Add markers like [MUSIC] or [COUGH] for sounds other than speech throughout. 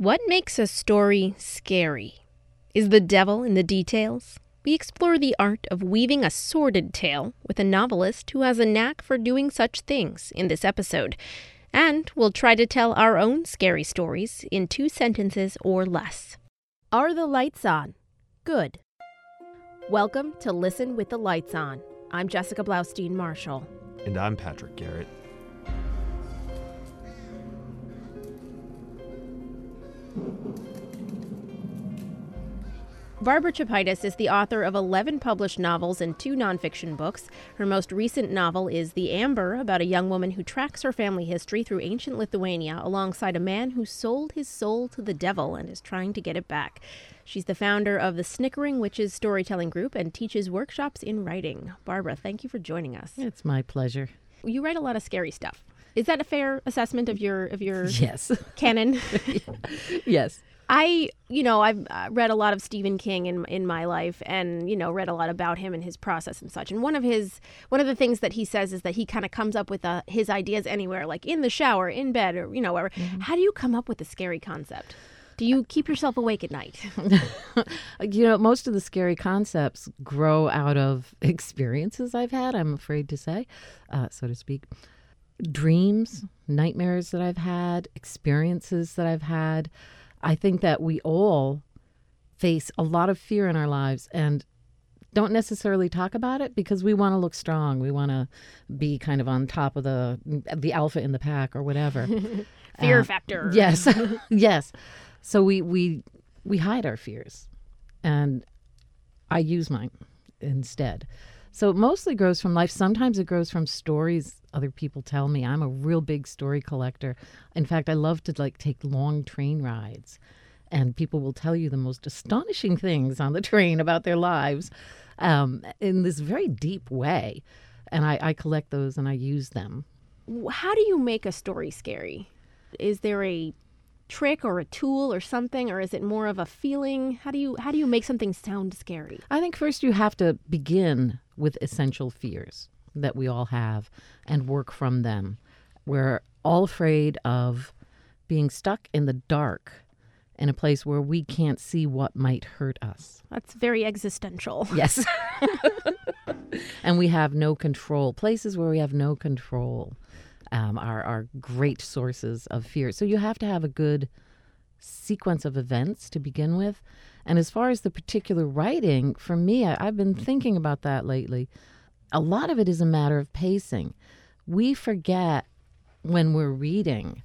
What makes a story scary? Is the devil in the details? We explore the art of weaving a sordid tale with a novelist who has a knack for doing such things in this episode. And we'll try to tell our own scary stories in two sentences or less. Are the lights on? Good. Welcome to Listen with the Lights On. I'm Jessica Blaustein Marshall. And I'm Patrick Garrett. Barbara Chepaitis is the author of 11 published novels and two nonfiction books. Her most recent novel is The Amber, about a young woman who tracks her family history through ancient Lithuania alongside a man who sold his soul to the devil and is trying to get it back. She's the founder of the Snickering Witches Storytelling Group and teaches workshops in writing. Barbara, thank you for joining us. It's my pleasure. You write a lot of scary stuff. Is that a fair assessment of your of your Yes. [LAUGHS] canon? yes. I, you know, I've read a lot of Stephen King in in my life, and you know, read a lot about him and his process and such. And one of his one of the things that he says is that he kind of comes up with uh, his ideas anywhere, like in the shower, in bed, or you know, wherever. How do you come up with a scary concept? Do you keep yourself awake at night? [LAUGHS] You know, most of the scary concepts grow out of [LAUGHS] experiences I've had, I'm afraid to say, uh, so to speak. Dreams, nightmares that I've had, experiences that I've had. I think that we all face a lot of fear in our lives and don't necessarily talk about it because we want to look strong. We want to be kind of on top of the the alpha in the pack or whatever. [LAUGHS] Fear Uh, factor. Yes, [LAUGHS] [LAUGHS] yes. So we we we hide our fears, and I use mine instead. So it mostly grows from life. Sometimes it grows from stories other people tell me. I'm a real big story collector. In fact, I love to like take long train rides, and people will tell you the most astonishing things on the [LAUGHS] train about their lives, um, in this very deep way. And I, I collect those and I use them. How do you make a story scary? Is there a trick or a tool or something, or is it more of a feeling? How do you how do you make something sound scary? I think first you have to begin with essential fears that we all have and work from them. We're all afraid of being stuck in the dark in a place where we can't see what might hurt us. That's very existential. [LAUGHS] Yes. [LAUGHS] and we have no control. Places where we have no control um, are, are great sources of fear. So you have to have a good sequence of events to begin with. And as far as the particular writing, for me, I, I've been thinking about that lately. A lot of it is a matter of pacing. We forget when we're reading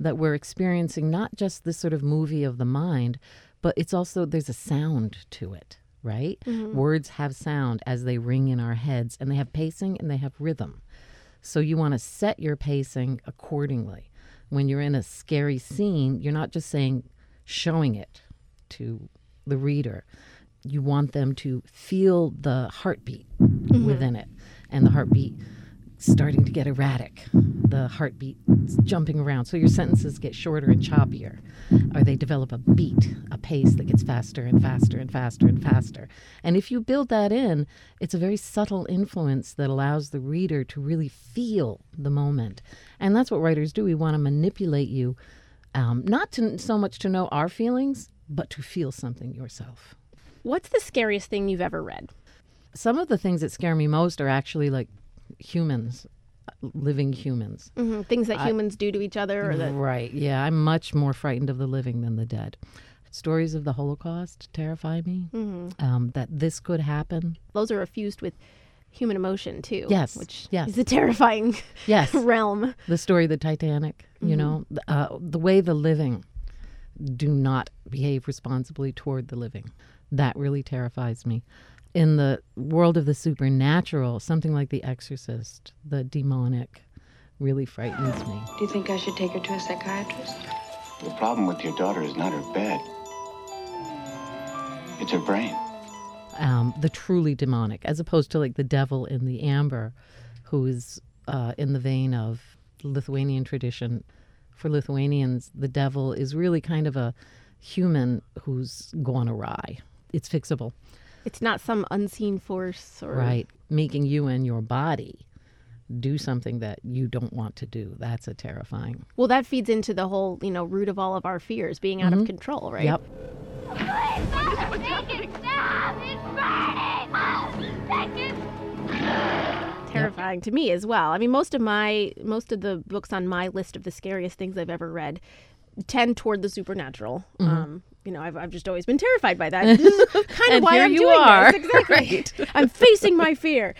that we're experiencing not just this sort of movie of the mind, but it's also there's a sound to it, right? Words have sound as they ring in our heads, and they have pacing and they have rhythm. So you want to set your pacing accordingly. When you're in a scary scene, you're not just saying, showing it to the reader. You want them to feel the heartbeat mm-hmm. within it and the heartbeat starting to get erratic, the heartbeat jumping around. So your sentences get shorter and choppier, or they develop a beat, a pace that gets faster and faster and faster and faster. And if you build that in, it's a very subtle influence that allows the reader to really feel the moment. And that's what writers do. We want to manipulate you, um, not to, so much to know our feelings, but to feel something yourself. What's the scariest thing you've ever read? Some of the things that scare me most are actually like humans, living humans. hmm Things that humans do to each other, or that Right. Yeah. I'm much more frightened of the living than the dead. Stories of the Holocaust terrify me. Um, that this could happen. those are fused with human emotion too. Yes, which yes. is a terrifying [LAUGHS] Yes. [LAUGHS] realm. the story of the Titanic, you know, uh, the way the living do not behave responsibly toward the living. That really terrifies me. In the world of the supernatural, something like The Exorcist, the demonic, really frightens me. Do you think I should take her to a psychiatrist? The problem with your daughter is not her bed. It's her brain. um, the truly demonic, as opposed to like the devil in the amber, who is uh, in the vein of Lithuanian tradition. For Lithuanians, the devil is really kind of a human who's gone awry. It's fixable, It's not some unseen force or right? Making you and your body do something that you don't want to do. That's a terrifying. Well, that feeds into the whole, you know, root of all of our fears, being out of control, right? Yep. terrifying to me as well. I mean, most of my most of the books on my list of the scariest things I've ever read tend toward the supernatural. Um, you know, I've, I've just always been terrified by that. [LAUGHS] This is kind of. And why here I'm you doing are. this. [LAUGHS] Exactly. [LAUGHS] I'm facing my fear.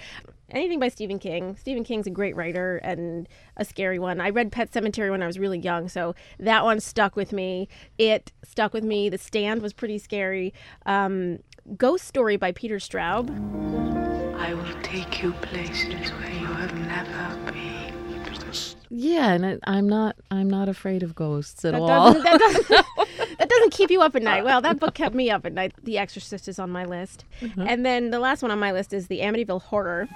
Anything by Stephen King. Stephen King's a great writer and a scary one. I read Pet Sematary when I was really young, so that one stuck with me. It stuck with me. The Stand was pretty scary. Um, Ghost Story by Peter Straub. I will take you places where you have never been. Yeah, and I, I'm not. I'm not afraid of ghosts at That all. doesn't, that, doesn't, that doesn't keep you up at night. Well, that book [LAUGHS] kept me up at night. The Exorcist is on my list. Mm-hmm. And then the last one on my list is the Amityville Horror.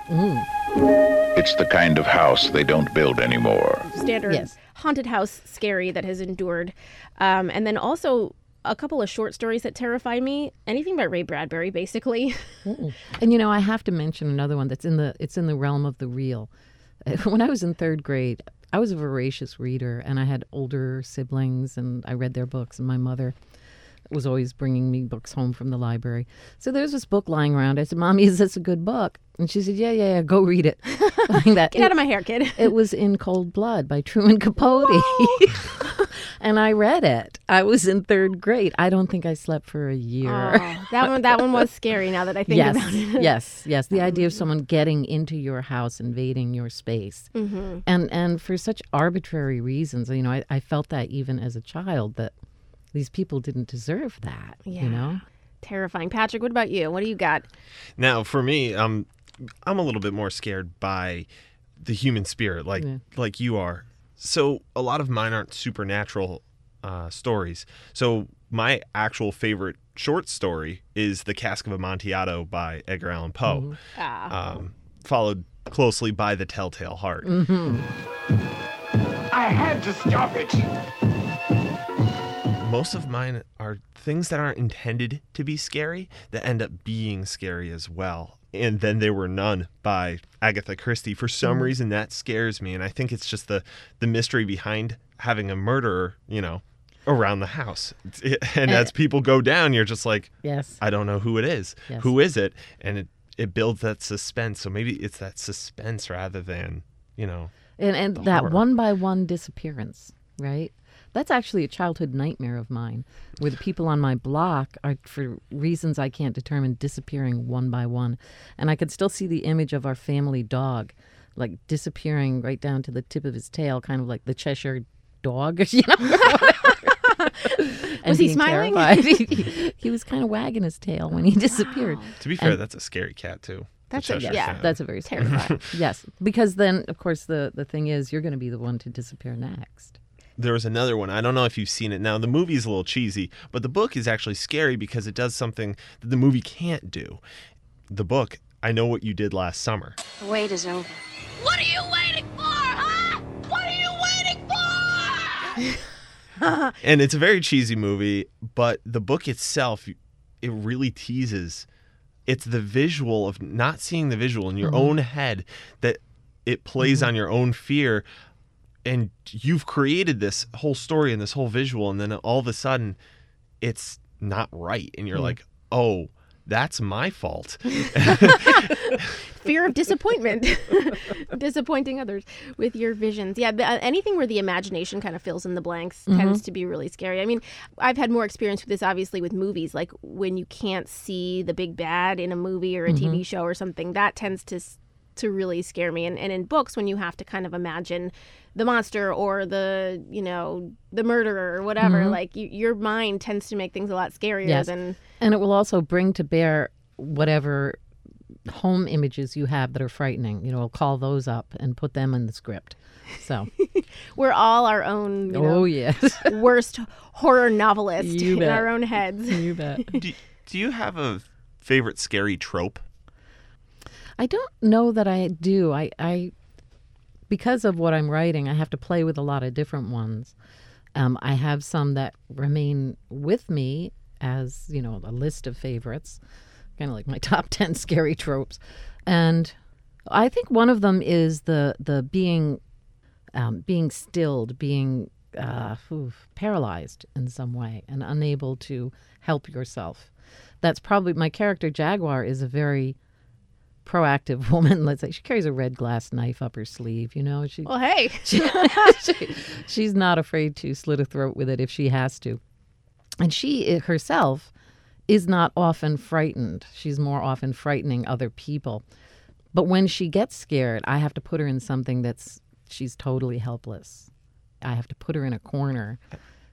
It's the kind of house they don't build anymore. Standard Yes. haunted house scary that has endured. Um, and then also a couple of short stories that terrify me. Anything by Ray Bradbury, basically. [LAUGHS] And you know, I have to mention another one that's in the it's in the realm of the real. [LAUGHS] When I was in third grade, I was a voracious reader, and I had older siblings, and I read their books. And my mother was always bringing me books home from the library. So there was this book lying around. I said, "Mommy, is this a good book?" And she said, "Yeah, yeah, yeah. Go read it." [LAUGHS] Like that. Get out of my hair, kid. It was in Cold Blood by Truman [LAUGHS] Capote. [LAUGHS] and I read it. I was in third grade. I don't think I slept for a year. Oh, that one that one was scary now that I think yes, about it. yes, yes. The idea of someone getting into your house, invading your space, Mm-hmm. and and for such arbitrary reasons. You know, I, I felt that even as a child that these people didn't deserve that. You know, Terrifying. Patrick, what about you? What do you got? Now, for me, um, I'm a little bit more scared by the human spirit, like like you are. So a lot of mine aren't supernatural uh, stories. So my actual favorite short story is The Cask of Amontillado by Edgar Allan Poe, um, followed closely by The Telltale Heart. I had to stop it. Most of mine are things that aren't intended to be scary that end up being scary as well. And then there were none by Agatha Christie. For some mm-hmm. reason, that scares me, and I think it's just the the mystery behind having a murderer, you know, around the house. It's- [LAUGHS] And eh. as people go down, you're just like, yes. I don't know who it is. Yes. Who is it? And it it builds that suspense. So maybe it's that suspense rather than you know. And and that horror. one by one disappearance, right? That's actually a childhood nightmare of mine, where the people on my block are, for reasons I can't determine, disappearing one by one. And I could still see the image of our family dog, like disappearing right down to the tip of his tail, kind of like the Cheshire dog, [LAUGHS] you know? [LAUGHS] Was he smiling? [LAUGHS] he, he was kind of wagging his tail when he disappeared. To be fair, that's a scary cat too. That's a- Cheshire yeah, Cat. That's a very terrifying. yes, because then, of course, the the thing is, you're going to be the one to disappear next. There was another one. I don't know if you've seen it. Now, the movie is a little cheesy, but the book is actually scary because it does something that the movie can't do. The book, I Know What You Did Last Summer. The wait is over. What are you waiting for, huh? What are you waiting for? [LAUGHS] And it's a very cheesy movie, but the book itself, it really teases. It's the visual of not seeing the visual in your mm-hmm. own head that it plays mm-hmm. on your own fear. And you've created this whole story and this whole visual, and then all of a sudden it's not right. And you're hmm. like, oh, that's my fault. [LAUGHS] fear of disappointment. [LAUGHS] Disappointing others with your visions. Yeah the, uh, anything where the imagination kind of fills in the blanks mm-hmm. tends to be really scary. I mean i've had more experience with this obviously with movies like when you can't see the big bad in a movie or a mm-hmm. tv show or something that tends to s- to really scare me and, and in books when you have to kind of imagine the monster or the you know the murderer or whatever mm-hmm. like you, your mind tends to make things a lot scarier Yes. than And it will also bring to bear whatever home images you have that are frightening. You know, we'll call those up and put them in the script. So, [LAUGHS] we're all our own you know, oh yes, [LAUGHS] worst horror novelist You in bet. our own heads. you bet. [LAUGHS] do, do you have a favorite scary trope? I don't know that I do. I, I because of what I'm writing, I have to play with a lot of different ones. Um, I have some that remain with me as you know a list of favorites, kind of like my [LAUGHS] top ten scary tropes, and I think one of them is the the being um, being stilled, being uh, oof, paralyzed in some way, and unable to help yourself. That's probably my character Jaguar is a very proactive [LAUGHS] woman. Let's say she carries a red glass knife up her sleeve. You know, she, Well, hey. [LAUGHS] she, she- she's not afraid to slit a throat with it if she has to. And she eh, herself is not often frightened. She's more often frightening other people. But when she gets scared, I have to put her in something that's she's totally helpless. I have to put her in a corner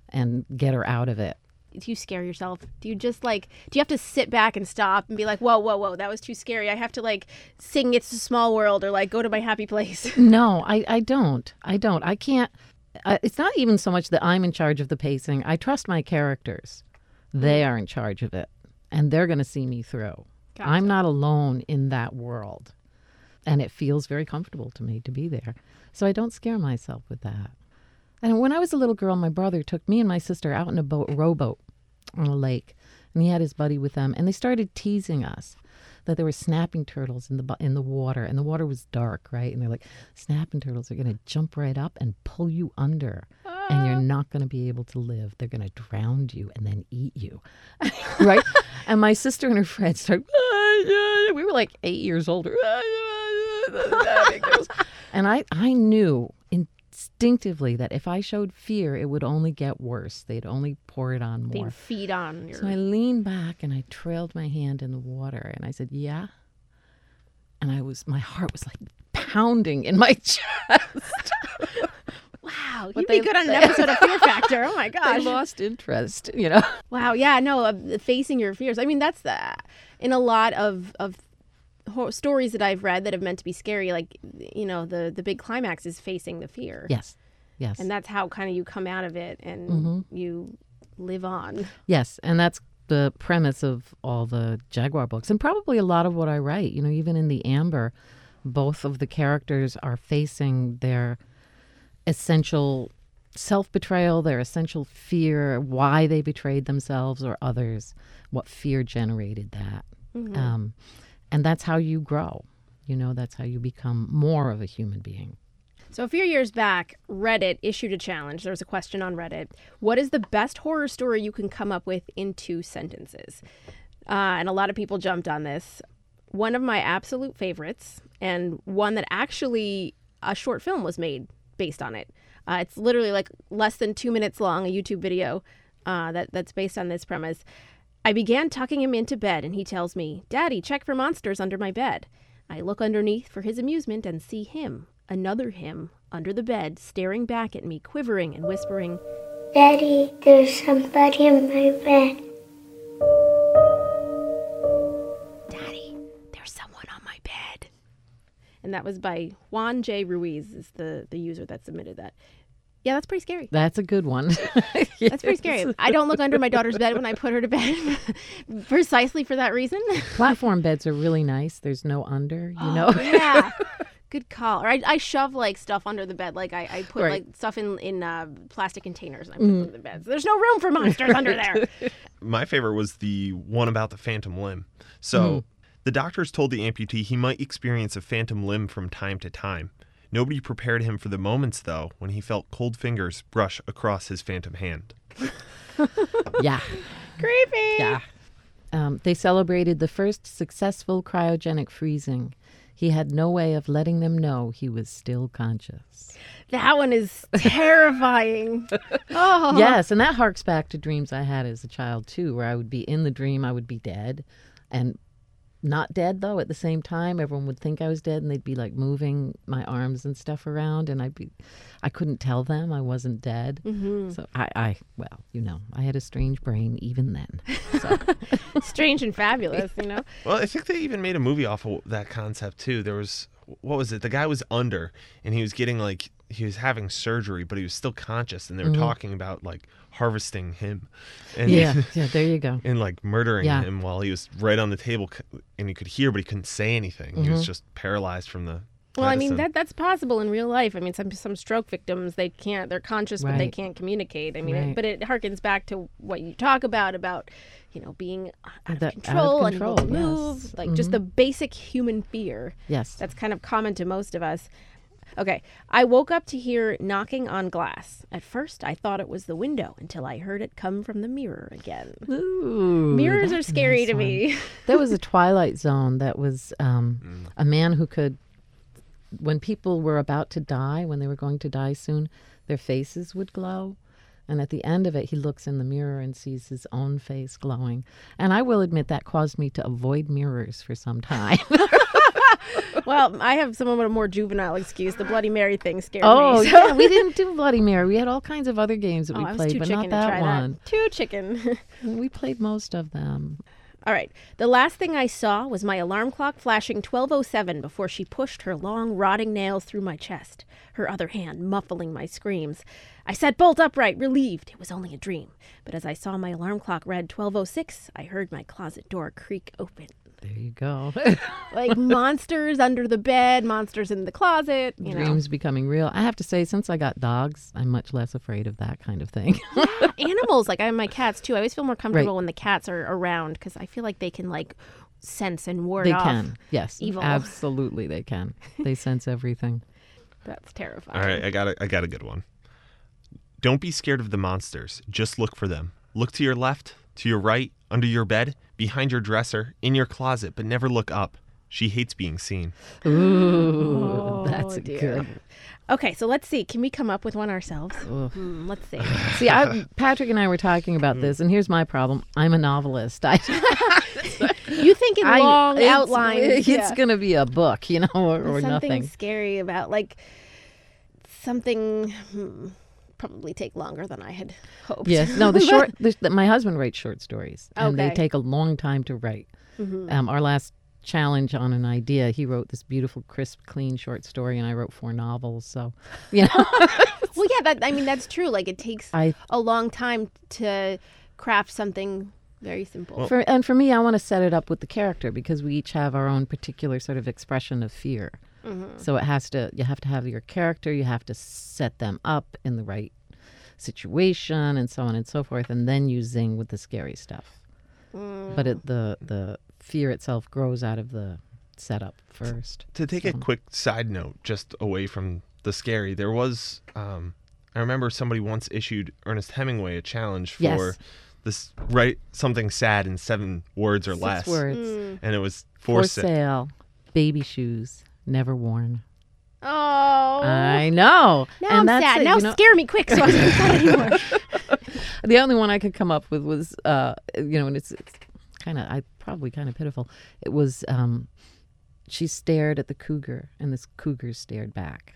and get her out of it. Do you scare yourself? Do you just like do you have to sit back and stop and be like, whoa, whoa, whoa, that was too scary. I have to like sing "It's a Small World" or like go to my happy place. [LAUGHS] No, I, I don't. I don't. I can't. I, it's not even so much that I'm in charge of the pacing. I trust my characters. Mm-hmm. They are in charge of it, and they're going to see me through. I'm not alone in that world. And it feels very comfortable to me to be there. So I don't scare myself with that. And when I was a little girl, my brother took me and my sister out in a boat, rowboat on a lake, and he had his buddy with them, and they started teasing us that there were snapping turtles in the in the water, and the water was dark, right? And they're like, snapping turtles are going to jump right up and pull you under, and you're ah. not going to be able to live. They're going to drown you and then eat you, [LAUGHS] right? and my sister and her friends started. Ah, we were like eight years older. [LAUGHS] [LAUGHS] and I, I knew instinctively that if I showed fear, it would only get worse. They'd only pour it on more. They more. feed on your So I leaned back and I trailed my hand in the water and I said, "Yeah." And I was my heart was like pounding in my [LAUGHS] chest. [LAUGHS] Wow, But you'd be good on an episode of Fear [LAUGHS] Factor. Oh my gosh. I gosh. lost interest, you know. Wow. Yeah. No. Uh, facing your fears. I mean, that's the in a lot of of hor- stories that I've read that have meant to be scary. Like, you know, the the big climax is facing the fear. Yes. Yes. And that's how kind of you come out of it and Mm-hmm. you live on. Yes, and that's the premise of all the Jaguar books, and probably a lot of what I write. You know, even in the Amber, both of the characters are facing their essential self betrayal, their essential fear, why they betrayed themselves or others, what fear generated that. Um, and that's how you grow. You know, that's how you become more of a human being. So a few years back, Reddit issued a challenge. There was a question on Reddit. What is the best horror story you can come up with in two sentences? Uh, and a lot of people jumped on this. One of my absolute favorites, and one that actually a short film was made based on it. Uh, it's literally like less than two minutes long, a YouTube video uh, that that's based on this premise. I began tucking him into bed, and he tells me, "Daddy, check for monsters under my bed." I look underneath for his amusement and see him, another him, under the bed, staring back at me, quivering and whispering, Daddy, there's somebody in my bed. Daddy, there's someone on my bed. And that was by Juan J. Ruiz, is the, the user that submitted that. Yeah, that's pretty scary. That's a good one. [LAUGHS] That's pretty scary. I don't look under my daughter's bed when I put her to bed, [LAUGHS] precisely for that reason. [LAUGHS] Platform beds are really nice. There's no under, you know. yeah. Good call. Or I, I shove like stuff under the bed. Like I, I put Right. like stuff in in uh, plastic containers and I put them in the beds. There's no room for monsters under there. My favorite was the one about the phantom limb. So Mm-hmm. the doctors told the amputee he might experience a phantom limb from time to time. Nobody prepared him for the moments, though, when he felt cold fingers brush across his phantom hand. [LAUGHS] yeah. Creepy. Yeah. Um, they celebrated the first successful cryogenic freezing. He had no way of letting them know he was still conscious. That one is terrifying. [LAUGHS] oh. Yes, and that harks back to dreams I had as a child too, where I would be in the dream, I would be dead, and not dead though at the same time. Everyone would think I was dead, and they'd be like moving my arms and stuff around, and I'd be, I couldn't tell them I wasn't dead. Mm-hmm. So I, I, well, you know, I had a strange brain even then. So. [LAUGHS] Strange and fabulous, you know? [LAUGHS] Well, I think they even made a movie off of that concept too. There was what was it? The guy was under and he was getting like he was having surgery, but he was still conscious, and they were talking about like harvesting him, and Mm-hmm. yeah, [LAUGHS] yeah, there you go. and like murdering Yeah. him while he was right on the table, and he could hear, but he couldn't say anything. He was Mm-hmm. just paralyzed from the. Well, I mean that that's possible in real life. I mean, some some stroke victims they can't they're conscious but they can't communicate. I mean, it, Right. but it harkens back to what you talk about about you know, being out of The- out of control, unable to move, yes. like just the basic human fear. Yes. That's kind of common to most of us. Okay, I woke up to hear knocking on glass. At first, I thought it was the window until I heard it come from the mirror again. Ooh, Mirrors are scary nice to one. [LAUGHS] me. There was a Twilight Zone that was um, a man who could, when people were about to die, when they were going to die soon, their faces would glow. And at the end of it, he looks in the mirror and sees his own face glowing. And I will admit that caused me to avoid mirrors for some time. [LAUGHS] [LAUGHS] well, I have somewhat of a more juvenile excuse. The Bloody Mary thing scared oh, me. so- yeah. We didn't do Bloody Mary. We had all kinds of other games that Oh, we played, but not that one. that. Too chicken. [LAUGHS] We played most of them. All right. The last thing I saw was my alarm clock flashing 1207 before she pushed her long, rotting nails through my chest, her other hand muffling my screams. I sat bolt upright, relieved it was only a dream. But as I saw my alarm clock read 1206, I heard my closet door creak open. There you go. [LAUGHS] Like monsters under the bed, monsters in the closet, you know. Dreams becoming real. I have to say, since I got dogs, I'm much less afraid of that kind of thing. Animals, like I have my cats too. I always feel more comfortable Right. when the cats are around because I feel like they can like sense and ward they off can. Yes. evil. Absolutely, they can. They [LAUGHS] sense everything. That's terrifying. All right, I got a, I got a good one. Don't be scared of the monsters. Just look for them. Look to your left, to your right, under your bed, behind your dresser, in your closet, but never look up. She hates being seen. Ooh, that's Oh, a dear. good. Okay, so let's see. Can we come up with one ourselves? Hmm, let's see. [LAUGHS] See, I, Patrick and I were talking about this, and here's my problem. I'm a novelist. I, [LAUGHS] You think in I- long it's- outlines. It's yeah. going to be a book, you know, or, or something nothing. scary about like something. Hmm, probably take longer than I had hoped. Yes. No, the [LAUGHS] short. The, the, my husband writes short stories, and they take a long time to write. Um, our last challenge on an idea, he wrote this beautiful, crisp, clean short story, and I wrote four novels. So, [LAUGHS] you know, [LAUGHS] well, yeah. That I mean, that's true. Like it takes I a long time to craft something very simple. for and for me, I want to set it up with the character because we each have our own particular sort of expression of fear. Mm-hmm. So it has to. You have to have your character. You have to set them up in the right situation, and so on and so forth, and then you zing with the scary stuff. But it, mm. the the fear itself grows out of the setup first. To take a quick side note, just away from the scary, there was. Um, I remember somebody once issued Ernest Hemingway a challenge for Yes. this write something sad in seven words or Six less, words. Mm. and it was For, for, sa- sale, baby shoes, never worn. oh, I know. now and I'm that's sad. it, now you know? scare me quick so I'm not sad anymore. [LAUGHS] [LAUGHS] the only one I could come up with was, uh, you know, and it's, it's kind of, I probably kind of pitiful. It was, um, she stared at the cougar, and this cougar stared back.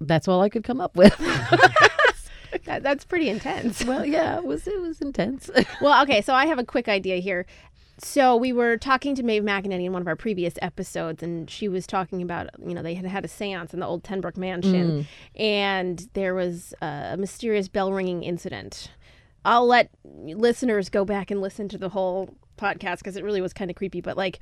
That's all I could come up with. [LAUGHS] that, that's pretty intense. well, yeah, it was, it was intense. well, okay, so I have a quick idea here. So we were talking to Maeve McEnany in one of our previous episodes, and she was talking about, you know, they had had a seance in the old Ten Broeck Mansion, mm. and there was a mysterious bell ringing incident. I'll let listeners go back and listen to the whole podcast because it really was kind of creepy, but like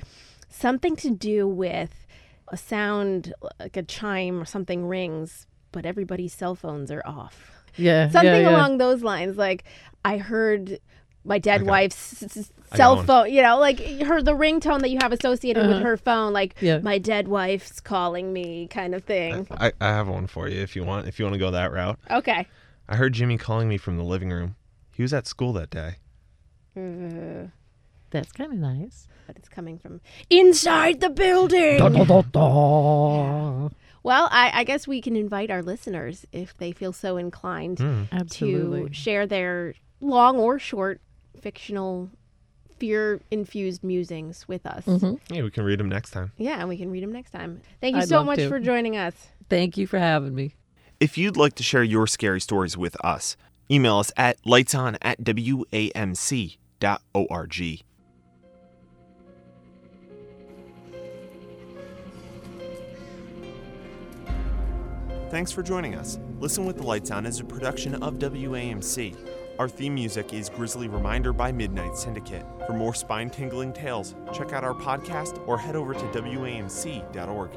something to do with a sound like a chime or something rings, but everybody's cell phones are off yeah. something yeah, yeah. along those lines. Like I heard my dead I got- wife's s- s- I got cell phone. You know, like her the ringtone that you have associated with her phone. Like Uh-huh. Yeah. my dead wife's calling me, kind of thing. I, I have one for you if you want. If you want to go that route, Okay. I heard Jimmy calling me from the living room. He was at school that day. Uh, That's kind of nice. but it's coming from inside the building. Well, I, I guess we can invite our listeners if they feel so inclined. Absolutely. to share their long or short fictional fear infused musings with us. Mm-hmm. Yeah, we can read them next time. Yeah, and we can read them next time. Thank you I'd so much to. for joining us. Thank you for having me. If you'd like to share your scary stories with us, email us at lightson at wamc.org. Thanks for joining us. Listen with the Lights On is a production of WAMC. Our theme music is Grizzly Reminder by Midnight Syndicate. For more spine tingling tales, check out our podcast or head over to WAMC.org.